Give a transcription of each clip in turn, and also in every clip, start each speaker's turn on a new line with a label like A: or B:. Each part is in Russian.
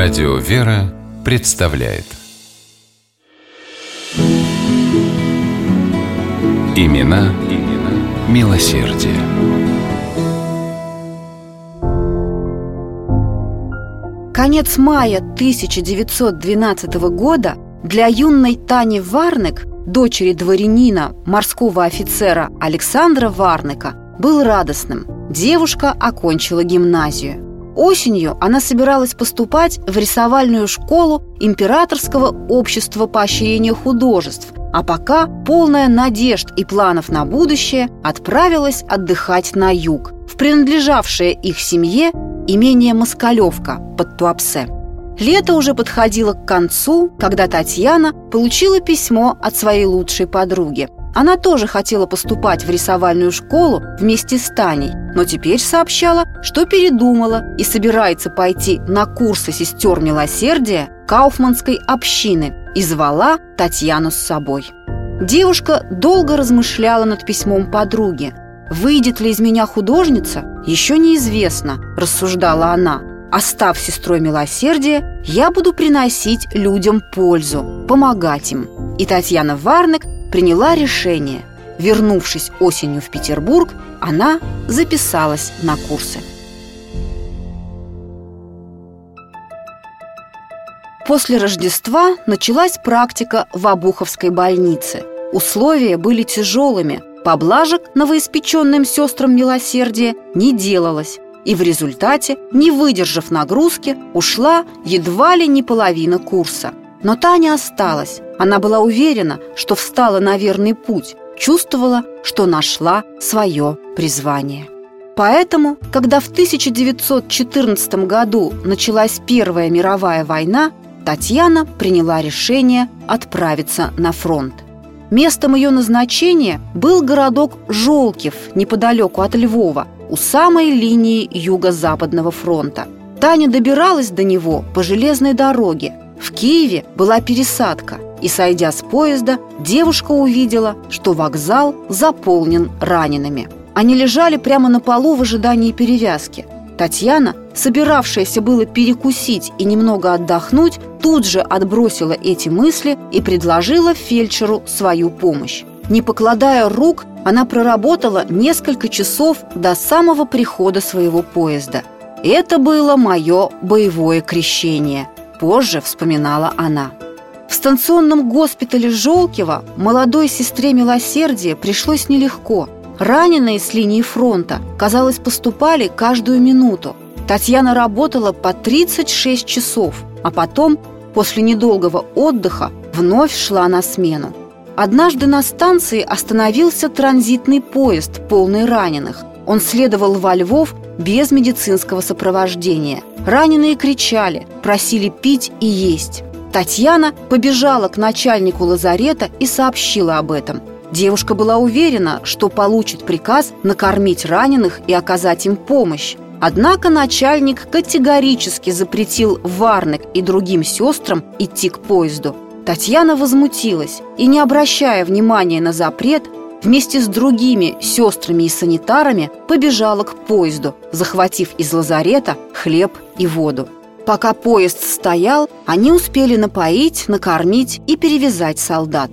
A: Радио «Вера» представляет Имена, имена милосердие.
B: Конец мая 1912 года для юной Тани Варнек, дочери дворянина, морского офицера Александра Варнека, был радостным. Девушка окончила гимназию. Осенью она собиралась поступать в рисовальную школу Императорского общества поощрения художеств, а пока, полная надежд и планов на будущее, отправилась отдыхать на юг, в принадлежавшее их семье имение Москалевка под Туапсе. Лето уже подходило к концу, когда Татьяна получила письмо от своей лучшей подруги – она тоже хотела поступать в рисовальную школу вместе с Таней, но теперь сообщала, что передумала и собирается пойти на курсы сестер милосердия Кауфманской общины и звала Татьяну с собой. Девушка долго размышляла над письмом подруги. «Выйдет ли из меня художница, еще неизвестно», – рассуждала она. «Остав сестрой милосердия, я буду приносить людям пользу, помогать им». И Татьяна Варнек приняла решение. Вернувшись осенью в Петербург, она записалась на курсы. После Рождества началась практика в Обуховской больнице. Условия были тяжелыми, поблажек новоиспеченным сестрам милосердия не делалось, и в результате, не выдержав нагрузки, ушла едва ли не половина курса – но Таня осталась. Она была уверена, что встала на верный путь, чувствовала, что нашла свое призвание. Поэтому, когда в 1914 году началась Первая мировая война, Татьяна приняла решение отправиться на фронт. Местом ее назначения был городок Жолкив, неподалеку от Львова, у самой линии Юго-Западного фронта. Таня добиралась до него по железной дороге, в Киеве была пересадка, и, сойдя с поезда, девушка увидела, что вокзал заполнен ранеными. Они лежали прямо на полу в ожидании перевязки. Татьяна, собиравшаяся было перекусить и немного отдохнуть, тут же отбросила эти мысли и предложила фельдшеру свою помощь. Не покладая рук, она проработала несколько часов до самого прихода своего поезда. Это было мое боевое крещение – Позже вспоминала она. В станционном госпитале Жолкева молодой сестре милосердия пришлось нелегко. Раненые с линии фронта, казалось, поступали каждую минуту. Татьяна работала по 36 часов, а потом, после недолгого отдыха, вновь шла на смену. Однажды на станции остановился транзитный поезд, полный раненых. Он следовал во Львов без медицинского сопровождения. Раненые кричали, просили пить и есть. Татьяна побежала к начальнику лазарета и сообщила об этом. Девушка была уверена, что получит приказ накормить раненых и оказать им помощь. Однако начальник категорически запретил Варнек и другим сестрам идти к поезду. Татьяна возмутилась и, не обращая внимания на запрет, вместе с другими сестрами и санитарами побежала к поезду, захватив из лазарета хлеб и воду. Пока поезд стоял, они успели напоить, накормить и перевязать солдат.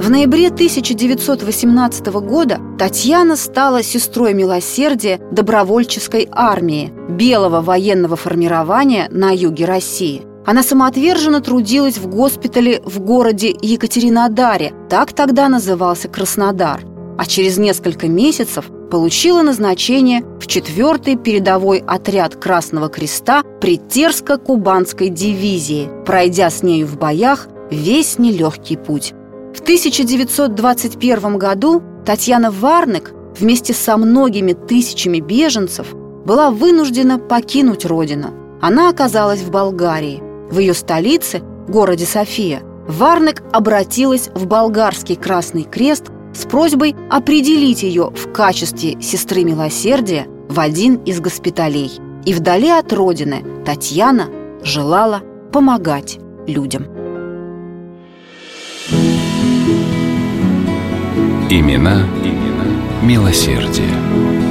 B: В ноябре 1918 года Татьяна стала сестрой милосердия добровольческой армии белого военного формирования на юге России – она самоотверженно трудилась в госпитале в городе Екатеринодаре, так тогда назывался Краснодар, а через несколько месяцев получила назначение в 4-й передовой отряд Красного Креста при Терско-Кубанской дивизии, пройдя с нею в боях весь нелегкий путь. В 1921 году Татьяна Варнек вместе со многими тысячами беженцев была вынуждена покинуть родину. Она оказалась в Болгарии – в ее столице, городе София, Варнек обратилась в болгарский Красный Крест с просьбой определить ее в качестве сестры милосердия в один из госпиталей. И вдали от родины Татьяна желала помогать людям.
A: Имена, имена милосердия.